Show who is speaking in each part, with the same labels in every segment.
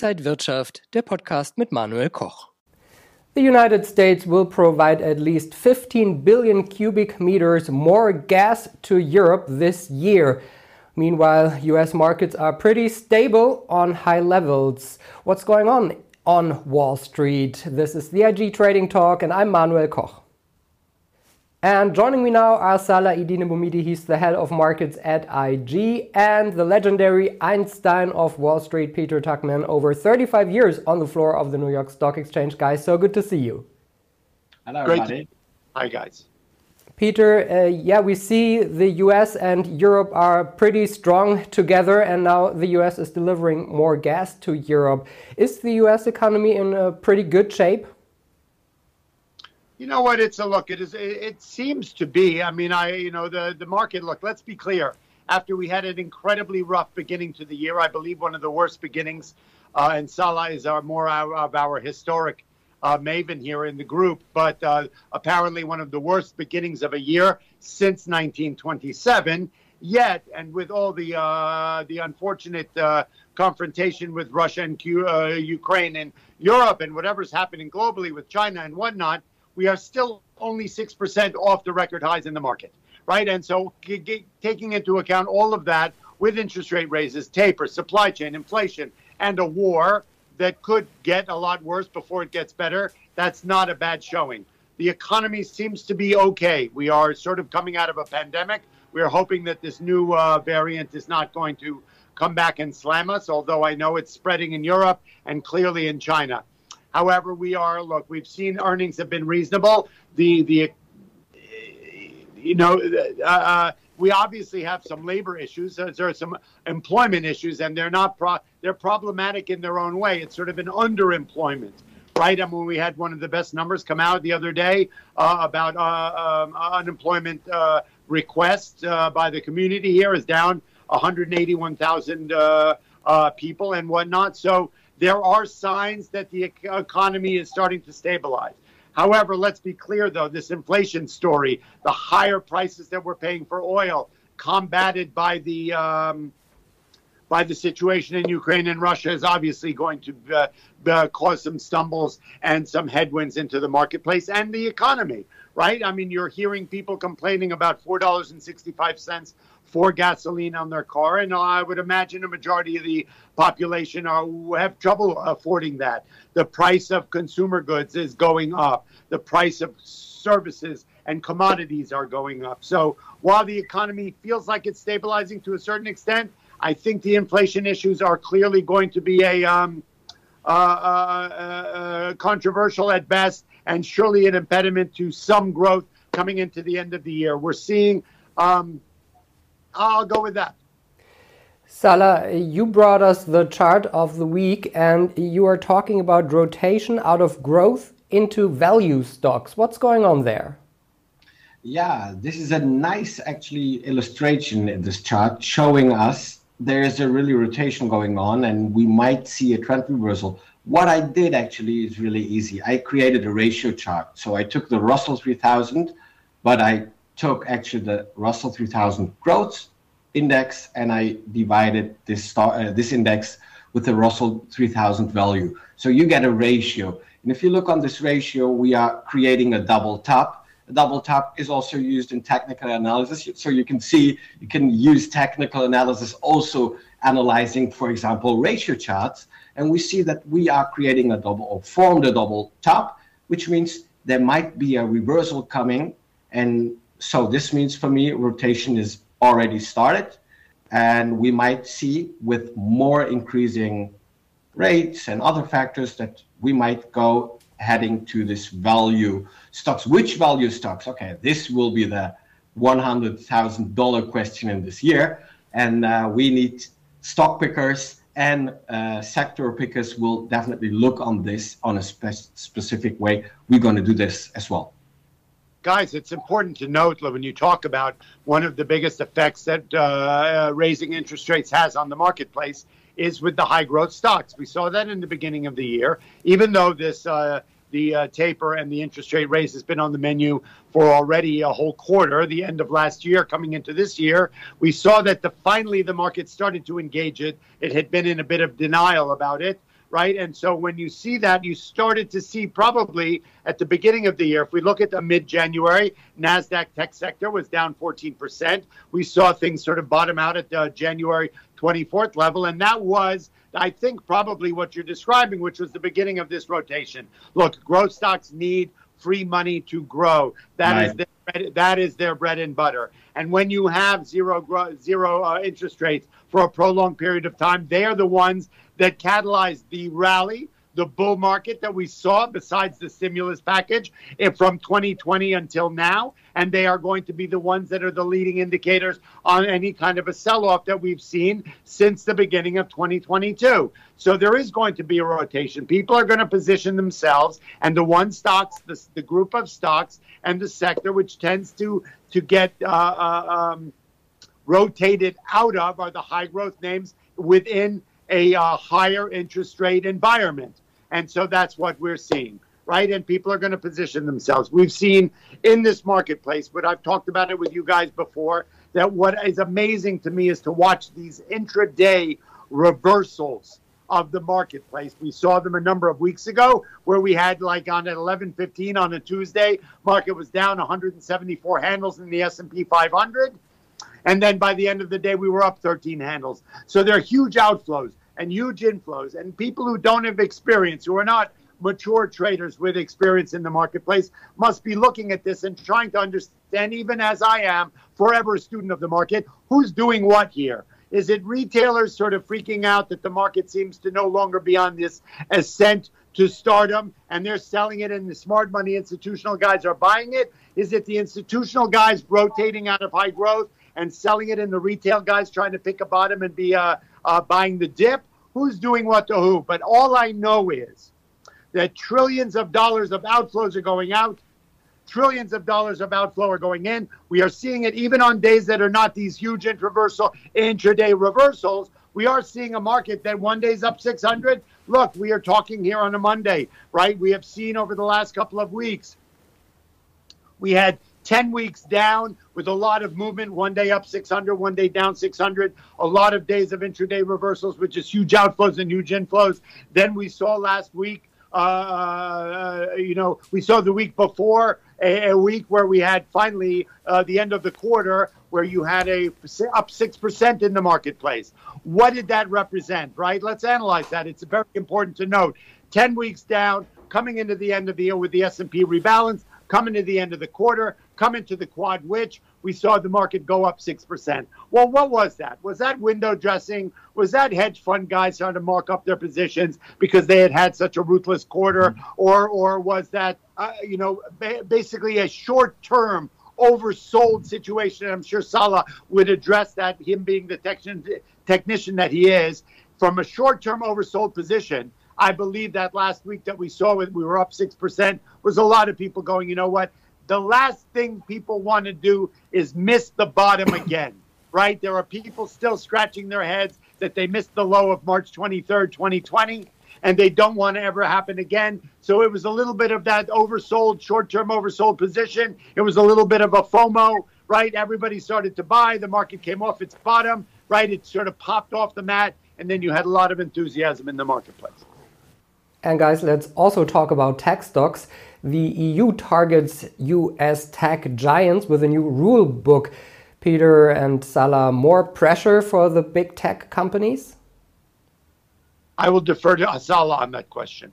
Speaker 1: Inside Wirtschaft, der Podcast mit Manuel Koch.
Speaker 2: The United States will provide at least 15 billion cubic meters more gas to Europe this year. Meanwhile, US markets are pretty stable on high levels. What's going on on Wall Street? This is the IG Trading Talk, and I'm Manuel Koch. And joining me now are Salah Eddine Bouhmidi, he's the head of markets at IG, and the legendary Einstein of Wall Street, Peter Tuchman, over 35 years on the floor of the New York Stock Exchange. Guys, so good to see you.
Speaker 3: Hello, Great. everybody.
Speaker 4: Hi, guys.
Speaker 2: Peter, uh, yeah, we see the US and Europe are pretty strong together, and now the US is delivering more gas to Europe. Is the US economy in a pretty good shape?
Speaker 4: You know what? It's a look. It is. It seems to be. I mean, I you know the the market. Look, let's be clear. After we had an incredibly rough beginning to the year, I believe one of the worst beginnings. Uh, and Salah is our more our, of our historic uh, maven here in the group, but uh, apparently one of the worst beginnings of a year since 1927. Yet, and with all the uh, the unfortunate uh, confrontation with Russia and Q, uh, Ukraine and Europe and whatever's happening globally with China and whatnot, we are still only 6% off the record highs in the market, right? And so, g- g- taking into account all of that with interest rate raises, taper, supply chain, inflation, and a war that could get a lot worse before it gets better, that's not a bad showing. The economy seems to be okay. We are sort of coming out of a pandemic. We're hoping that this new uh, variant is not going to come back and slam us, although I know it's spreading in Europe and clearly in China. However, we are look. We've seen earnings have been reasonable. The the you know uh, uh, we obviously have some labor issues. There are some employment issues, and they're not pro- they're problematic in their own way. It's sort of an underemployment, right? I mean, we had one of the best numbers come out the other day uh, about uh, um, unemployment uh, requests uh, by the community here is down 181,000 people and whatnot. So there are signs that the economy is starting to stabilize. However, let's be clear though, this inflation story, the higher prices that we're paying for oil, combated by the um, by the situation in Ukraine and Russia is obviously going to uh, uh, cause some stumbles and some headwinds into the marketplace and the economy, right? I mean, you're hearing people complaining about $4.65 for gasoline on their car, and I would imagine a majority of the population are have trouble affording that. The price of consumer goods is going up. The price of services and commodities are going up. So while the economy feels like it's stabilizing to a certain extent, I think the inflation issues are clearly going to be a um, uh, uh, uh, controversial at best, and surely an impediment to some growth coming into the end of the year. We're seeing um, I'll go with that.
Speaker 2: Salah, you brought us the chart of the week, and you are talking about rotation out of growth into value stocks. What's going on there?
Speaker 3: Yeah, this is a nice, actually, illustration in this chart showing us there is a really rotation going on, and we might see a trend reversal. What I did actually is really easy. I created a ratio chart. So I took the Russell 3000, but I took actually the Russell 3000 growth index and I divided this star, uh, this index with the Russell 3000 value. So you get a ratio. And if you look on this ratio, we are creating a double top. A double top is also used in technical analysis. So you can see, you can use technical analysis also analyzing, for example, ratio charts. And we see that we are creating a double or formed a double top, which means there might be a reversal coming and so this means for me rotation is already started and we might see with more increasing rates and other factors that we might go heading to this value stocks. Which value stocks? Okay this will be the $100000 question in this year and uh, we need stock pickers and uh, sector pickers will definitely look on this on a spe- specific way. We're going to do this as well
Speaker 4: guys, it's important to note that when you talk about one of the biggest effects that uh, raising interest rates has on the marketplace is with the high growth stocks. We saw that in the beginning of the year, even though this. Uh, the uh, taper and the interest rate raise has been on the menu for already a whole quarter, the end of last year, coming into this year. We saw that the finally the market started to engage it. It had been in a bit of denial about it, right? And so when you see that, you started to see probably at the beginning of the year, if we look at the mid January, NASDAQ tech sector was down 14%. We saw things sort of bottom out at the January 24th level. And that was, I think, probably what you're describing, which was the beginning of this rotation. Look, growth stocks need free money to grow. That right. is their, that is their bread and butter. And when you have zero zero uh, interest rates for a prolonged period of time, they are the ones that catalyze the rally the bull market that we saw besides the stimulus package from 2020 until now. And they are going to be the ones that are the leading indicators on any kind of a sell off that we've seen since the beginning of 2022. So there is going to be a rotation. People are going to position themselves, and the one stocks, the, the group of stocks, and the sector which tends to to get uh, uh, um, rotated out of are the high growth names within a uh, higher interest rate environment. And so that's what we're seeing, right? And people are going to position themselves. We've seen in this marketplace, but I've talked about it with you guys before, that what is amazing to me is to watch these intraday reversals of the marketplace. We saw them a number of weeks ago where we had like on at 11:15 on a Tuesday, market was down 174 handles in the S&P 500. And then by the end of the day, we were up 13 handles. So there are huge outflows and huge inflows. And people who don't have experience, who are not mature traders with experience in the marketplace, must be looking at this and trying to understand, even as I am, forever a student of the market, who's doing what here. Is it retailers sort of freaking out that the market seems to no longer be on this ascent to stardom and they're selling it and the smart money institutional guys are buying it? Is it the institutional guys rotating out of high growth and selling it and the retail guys trying to pick a bottom and be uh, uh, buying the dip? Who's doing what to who. But all I know is that trillions of dollars of outflows are going out, trillions of dollars of outflow are going in. We are seeing it even on days that are not these huge intraversal intraday reversals. We are seeing a market that one day is up 600. Look, we are talking here on a Monday, right? We have seen over the last couple of weeks. We had 10 weeks down with a lot of movement, one day up 600, one day down 600, a lot of days of intraday reversals, which is huge outflows and huge inflows. Then we saw last week, uh, uh, you know, we saw the week before a, a week where we had finally uh, the end of the quarter where you had a up 6% in the marketplace. What did that represent, right? Let's analyze that. It's very important to note. 10 weeks down, coming into the end of the year with the S&P rebalance, coming to the end of the quarter, coming to the quad witching we saw the market go up 6%. Well, what was that? Was that window dressing? Was that hedge fund guys trying to mark up their positions because they had had such a ruthless quarter? Mm-hmm. Or, or was that, uh, you know, ba- basically a short term oversold situation? I'm sure Salah would address that, him being the technician, technician that he is, from a short term oversold position. I believe that last week that we saw it, we were up 6%, was a lot of people going, you know what? The last thing people want to do is miss the bottom again, right? There are people still scratching their heads that they missed the low of March 23rd, 2020, and they don't want to ever happen again. So it was a little bit of that oversold, short term oversold position. It was a little bit of a FOMO, right? Everybody started to buy. The market came off its bottom, right? It sort of popped off the mat, and then you had a lot of enthusiasm in the marketplace.
Speaker 2: And guys, let's also talk about tech stocks. The EU targets US tech giants with a new rule book. Peter and Salah, more pressure for the big tech companies?
Speaker 4: I will defer to Salah on that question.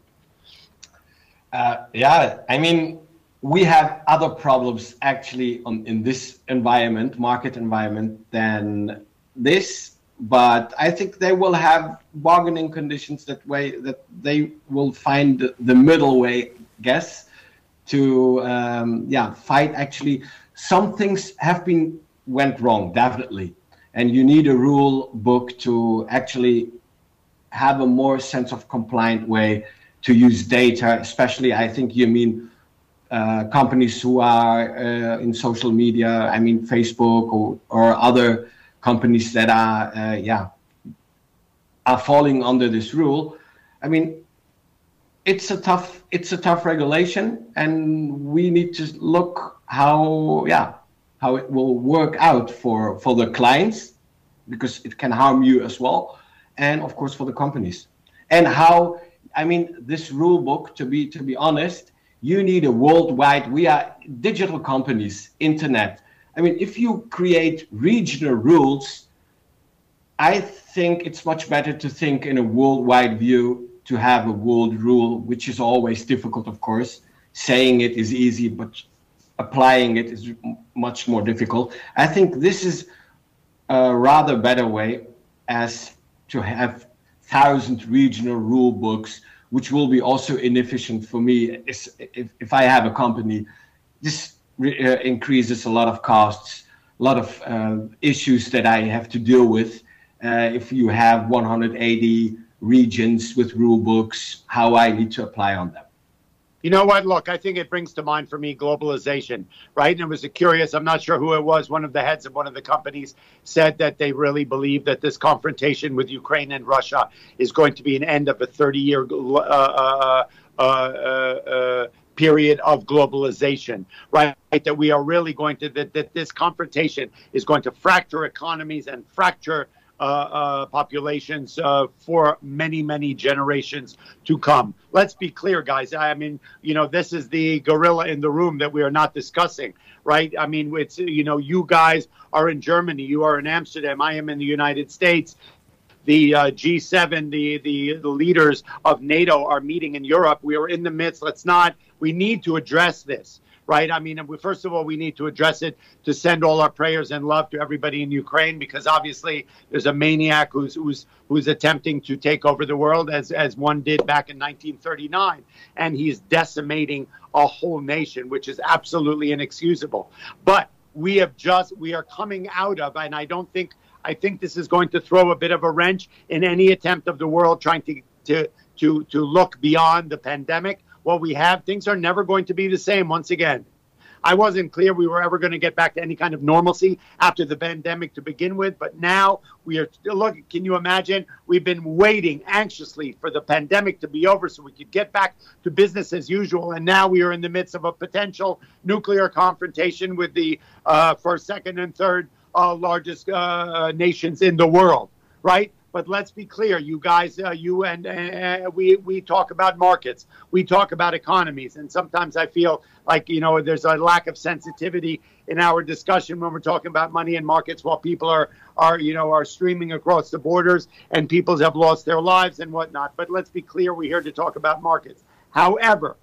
Speaker 3: Uh, yeah, I mean, we have other problems actually on, in this environment, market environment, than this but I think they will have bargaining conditions that way that they will find the middle way, guess, to um, yeah fight. Actually, some things have been went wrong definitely, and you need a rule book to actually have a more sense of compliant way to use data. Especially, I think you mean. Uh, companies who are uh, in social media, I mean Facebook or, or other companies that are uh, yeah are falling under this rule. I mean, it's a tough it's a tough regulation, and we need to look how yeah how it will work out for for the clients because it can harm you as well, and of course for the companies. and how I mean this rule book to be to be honest, you need a worldwide. We are digital companies, internet. I mean, if you create regional rules, I think it's much better to think in a worldwide view to have a world rule, which is always difficult, of course. Saying it is easy, but applying it is much more difficult. I think this is a rather better way as to have thousand regional rule books, which will be also inefficient for me. If, if I have a company, this uh, increases a lot of costs, a lot of uh, issues that I have to deal with. Uh, if you have 180 regions with rule books, how I need to apply on them.
Speaker 4: You know what? Look, I think it brings to mind for me globalization, right? And it was a curious, I'm not sure who it was, one of the heads of one of the companies said that they really believe that this confrontation with Ukraine and Russia is going to be an end of a 30 year uh, uh, uh, uh, period of globalization, right? That we are really going to, that, that this confrontation is going to fracture economies and fracture uh, uh, populations uh, for many, many generations to come. Let's be clear, guys. I mean, you know, this is the gorilla in the room that we are not discussing, right? I mean, it's, you know, you guys are in Germany, you are in Amsterdam, I am in the United States the uh, G7, the, the, the leaders of NATO are meeting in Europe. We are in the midst. Let's not. We need to address this right? I mean, first of all, we need to address it to send all our prayers and love to everybody in Ukraine because obviously there's a maniac who's who's who's attempting to take over the world as as one did back in 1939, and he's decimating a whole nation, which is absolutely inexcusable. But we have just we are coming out of, and I don't think I think this is going to throw a bit of a wrench in any attempt of the world trying to to to to look beyond the pandemic what we have, things are never going to be the same once again. I wasn't clear we were ever going to get back to any kind of normalcy after the pandemic to begin with, but now we are still looking. Can you imagine? We've been waiting anxiously for the pandemic to be over so we could get back to business as usual, and now we are in the midst of a potential nuclear confrontation with the uh, first, second, and third uh, largest uh, nations in the world. Right? But let's be clear, you guys, uh, you and uh, we we talk about markets, we talk about economies, and sometimes I feel like you know there's a lack of sensitivity in our discussion when we're talking about money and markets, while people are are you know are streaming across the borders and people have lost their lives and whatnot. But let's be clear, we're here to talk about markets. However,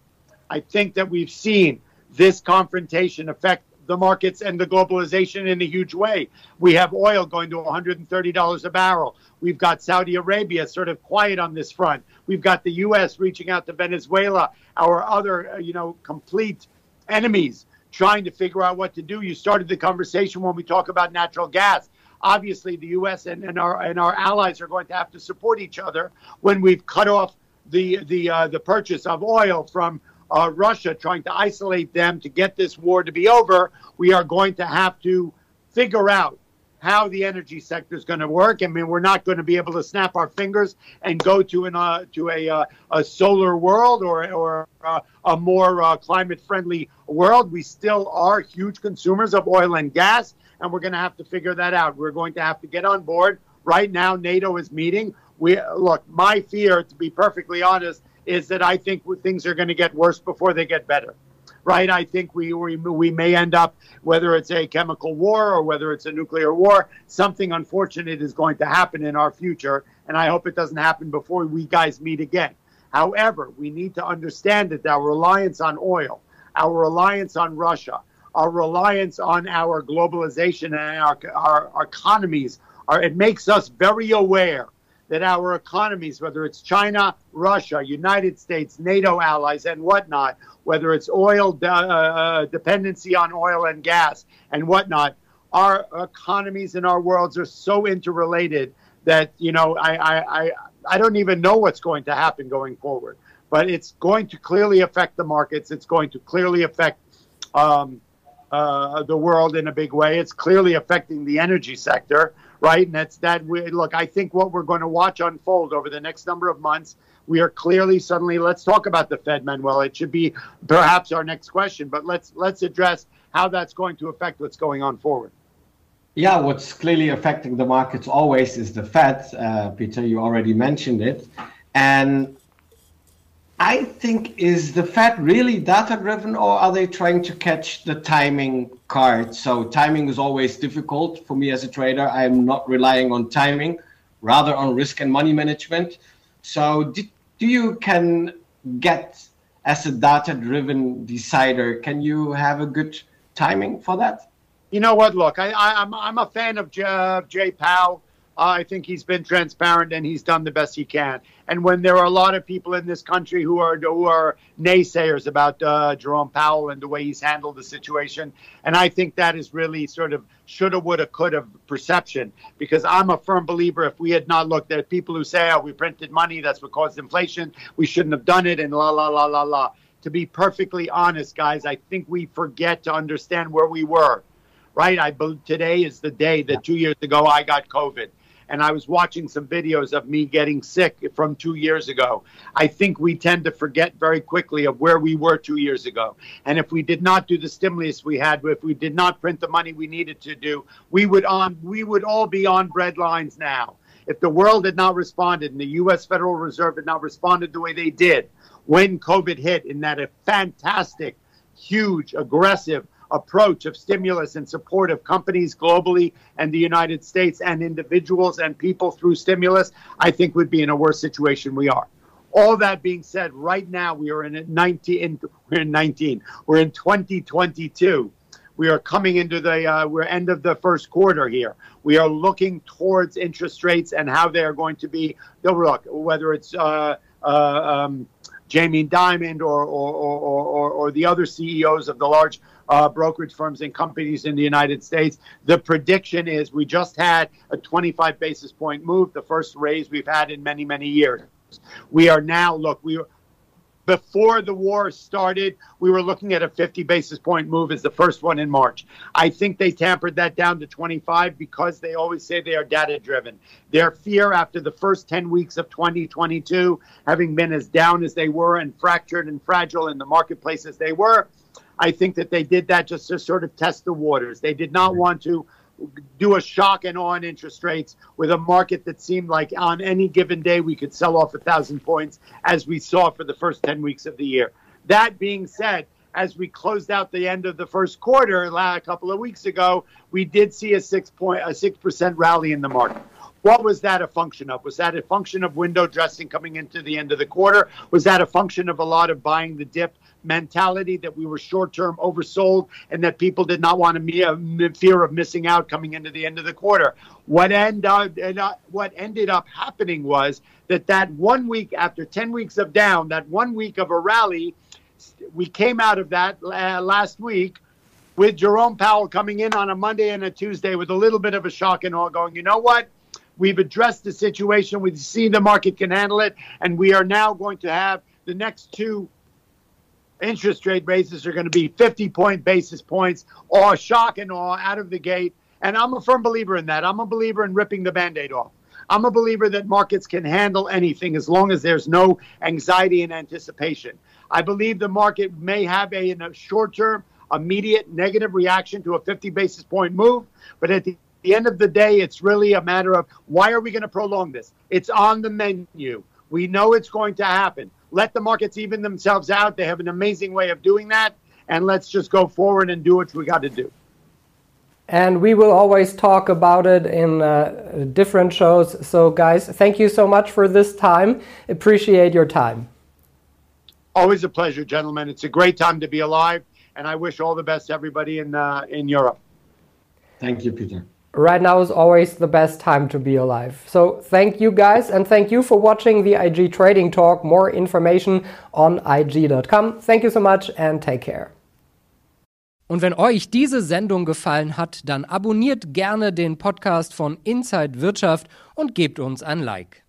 Speaker 4: I think that we've seen this confrontation affect the markets and the globalization in a huge way. We have oil going to $130 a barrel. We've got Saudi Arabia sort of quiet on this front. We've got the U.S. reaching out to Venezuela, our other, uh, you know, complete enemies, trying to figure out what to do. You started the conversation when we talk about natural gas. Obviously, the U.S. and, and our and our allies are going to have to support each other when we've cut off the the uh, the purchase of oil from uh, Russia, trying to isolate them to get this war to be over. We are going to have to figure out how the energy sector is going to work. I mean, we're not going to be able to snap our fingers and go to an uh, to a uh, a solar world or or uh, a more uh, climate friendly world. We still are huge consumers of oil and gas, and we're going to have to figure that out. We're going to have to get on board. Right now, NATO is meeting. We look. My fear, to be perfectly honest, is that I think things are going to get worse before they get better right? I think we, we, we may end up, whether it's a chemical war or whether it's a nuclear war, something unfortunate is going to happen in our future. And I hope it doesn't happen before we guys meet again. However, we need to understand that our reliance on oil, our reliance on Russia, our reliance on our globalization and our, our, our economies, are, it makes us very aware that our economies, whether it's China, Russia, United States, NATO allies, and whatnot, whether it's oil de- uh, dependency on oil and gas and whatnot, our economies and our worlds are so interrelated that you know I, I, I, I don't even know what's going to happen going forward. But it's going to clearly affect the markets. It's going to clearly affect um, uh, the world in a big way. It's clearly affecting the energy sector right? And that's that. We, look, I think what we're going to watch unfold over the next number of months, we are clearly suddenly. Let's talk about the Fed, Manuel. It should be perhaps our next question, but let's let's address how that's going to affect what's going on forward.
Speaker 3: Yeah, what's clearly affecting the markets always is the Fed. Uh, Peter, you already mentioned it. And I think is the Fed really data driven or are they trying to catch the timing card? So timing is always difficult for me as a trader. I'm not relying on timing, rather on risk and money management. So do, do you can get as a data driven decider, can you have a good timing for that?
Speaker 4: You know what? Look, I, I, am I'm, I'm a fan of Jay, Jay Powell. I think he's been transparent and he's done the best he can. And when there are a lot of people in this country who are who are naysayers about uh, Jerome Powell and the way he's handled the situation, and I think that is really sort of shoulda, woulda, coulda perception. Because I'm a firm believer if we had not looked at people who say, "Oh, we printed money, that's what caused inflation. We shouldn't have done it," and la la la la la. To be perfectly honest, guys, I think we forget to understand where we were right? I believe today is the day that two years ago I got COVID and I was watching some videos of me getting sick from two years ago. I think we tend to forget very quickly of where we were two years ago. And if we did not do the stimulus we had, if we did not print the money we needed to do, we would on we would all be on bread lines now. If the world had not responded and the U.S. Federal Reserve had not responded the way they did when COVID hit in that a fantastic, huge, aggressive approach of stimulus and support of companies globally and the United States and individuals and people through stimulus, I think would be in a worse situation we are. All that being said, right now we are in 19. We're in 19. We're in 2022. We are coming into the uh, we're end of the first quarter here. We are looking towards interest rates and how they are going to be. Look, whether it's uh, uh, um, Jamie Dimon or or, or, or, or the other CEOs of the large uh, brokerage firms and companies in the United States. The prediction is we just had a 25 basis point move, the first raise we've had in many, many years. We are now, look, we before the war started, we were looking at a 50 basis point move as the first one in March. I think they tampered that down to 25 because they always say they are data driven. Their fear after the first 10 weeks of 2022, having been as down as they were and fractured and fragile in the marketplace as they were, I think that they did that just to sort of test the waters. They did not want to do a shock and awe on interest rates with a market that seemed like on any given day we could sell off a thousand points as we saw for the first 10 weeks of the year. That being said, as we closed out the end of the first quarter a couple of weeks ago, we did see a six point a six percent rally in the market. What was that a function of? Was that a function of window dressing coming into the end of the quarter? Was that a function of a lot of buying the dip mentality that we were short term oversold and that people did not want to uh, fear of missing out coming into the end of the quarter. What end uh, what ended up happening was that that one week after 10 weeks of down, that one week of a rally, we came out of that uh, last week with Jerome Powell coming in on a Monday and a Tuesday with a little bit of a shock and all going, you know what? We've addressed the situation. We've seen the market can handle it. And we are now going to have the next two interest rate raises are going to be 50 point basis points or shock and awe out of the gate. And I'm a firm believer in that. I'm a believer in ripping the band aid off. I'm a believer that markets can handle anything as long as there's no anxiety and anticipation. I believe the market may have a, a short term, immediate negative reaction to a 50 basis point move, but at the the end of the day, it's really a matter of why are we going to prolong this? It's on the menu. We know it's going to happen let the markets even themselves out. They have an amazing way of doing that. And let's just go forward and do what we got to do.
Speaker 2: And we will always talk about it in uh, different shows. So, guys, thank you so much for this time. Appreciate your time.
Speaker 4: Always a pleasure, gentlemen. It's a great time to be alive. And I wish all the best to everybody in, uh, in Europe.
Speaker 3: Thank you, Peter
Speaker 2: right now is always the best time to be alive. So thank you guys and thank you for watching the IG Trading Talk. More information on IG.com. Thank you so much and take care.
Speaker 1: Und wenn euch diese Sendung gefallen hat, dann abonniert gerne den Podcast von Inside Wirtschaft und gebt uns ein Like.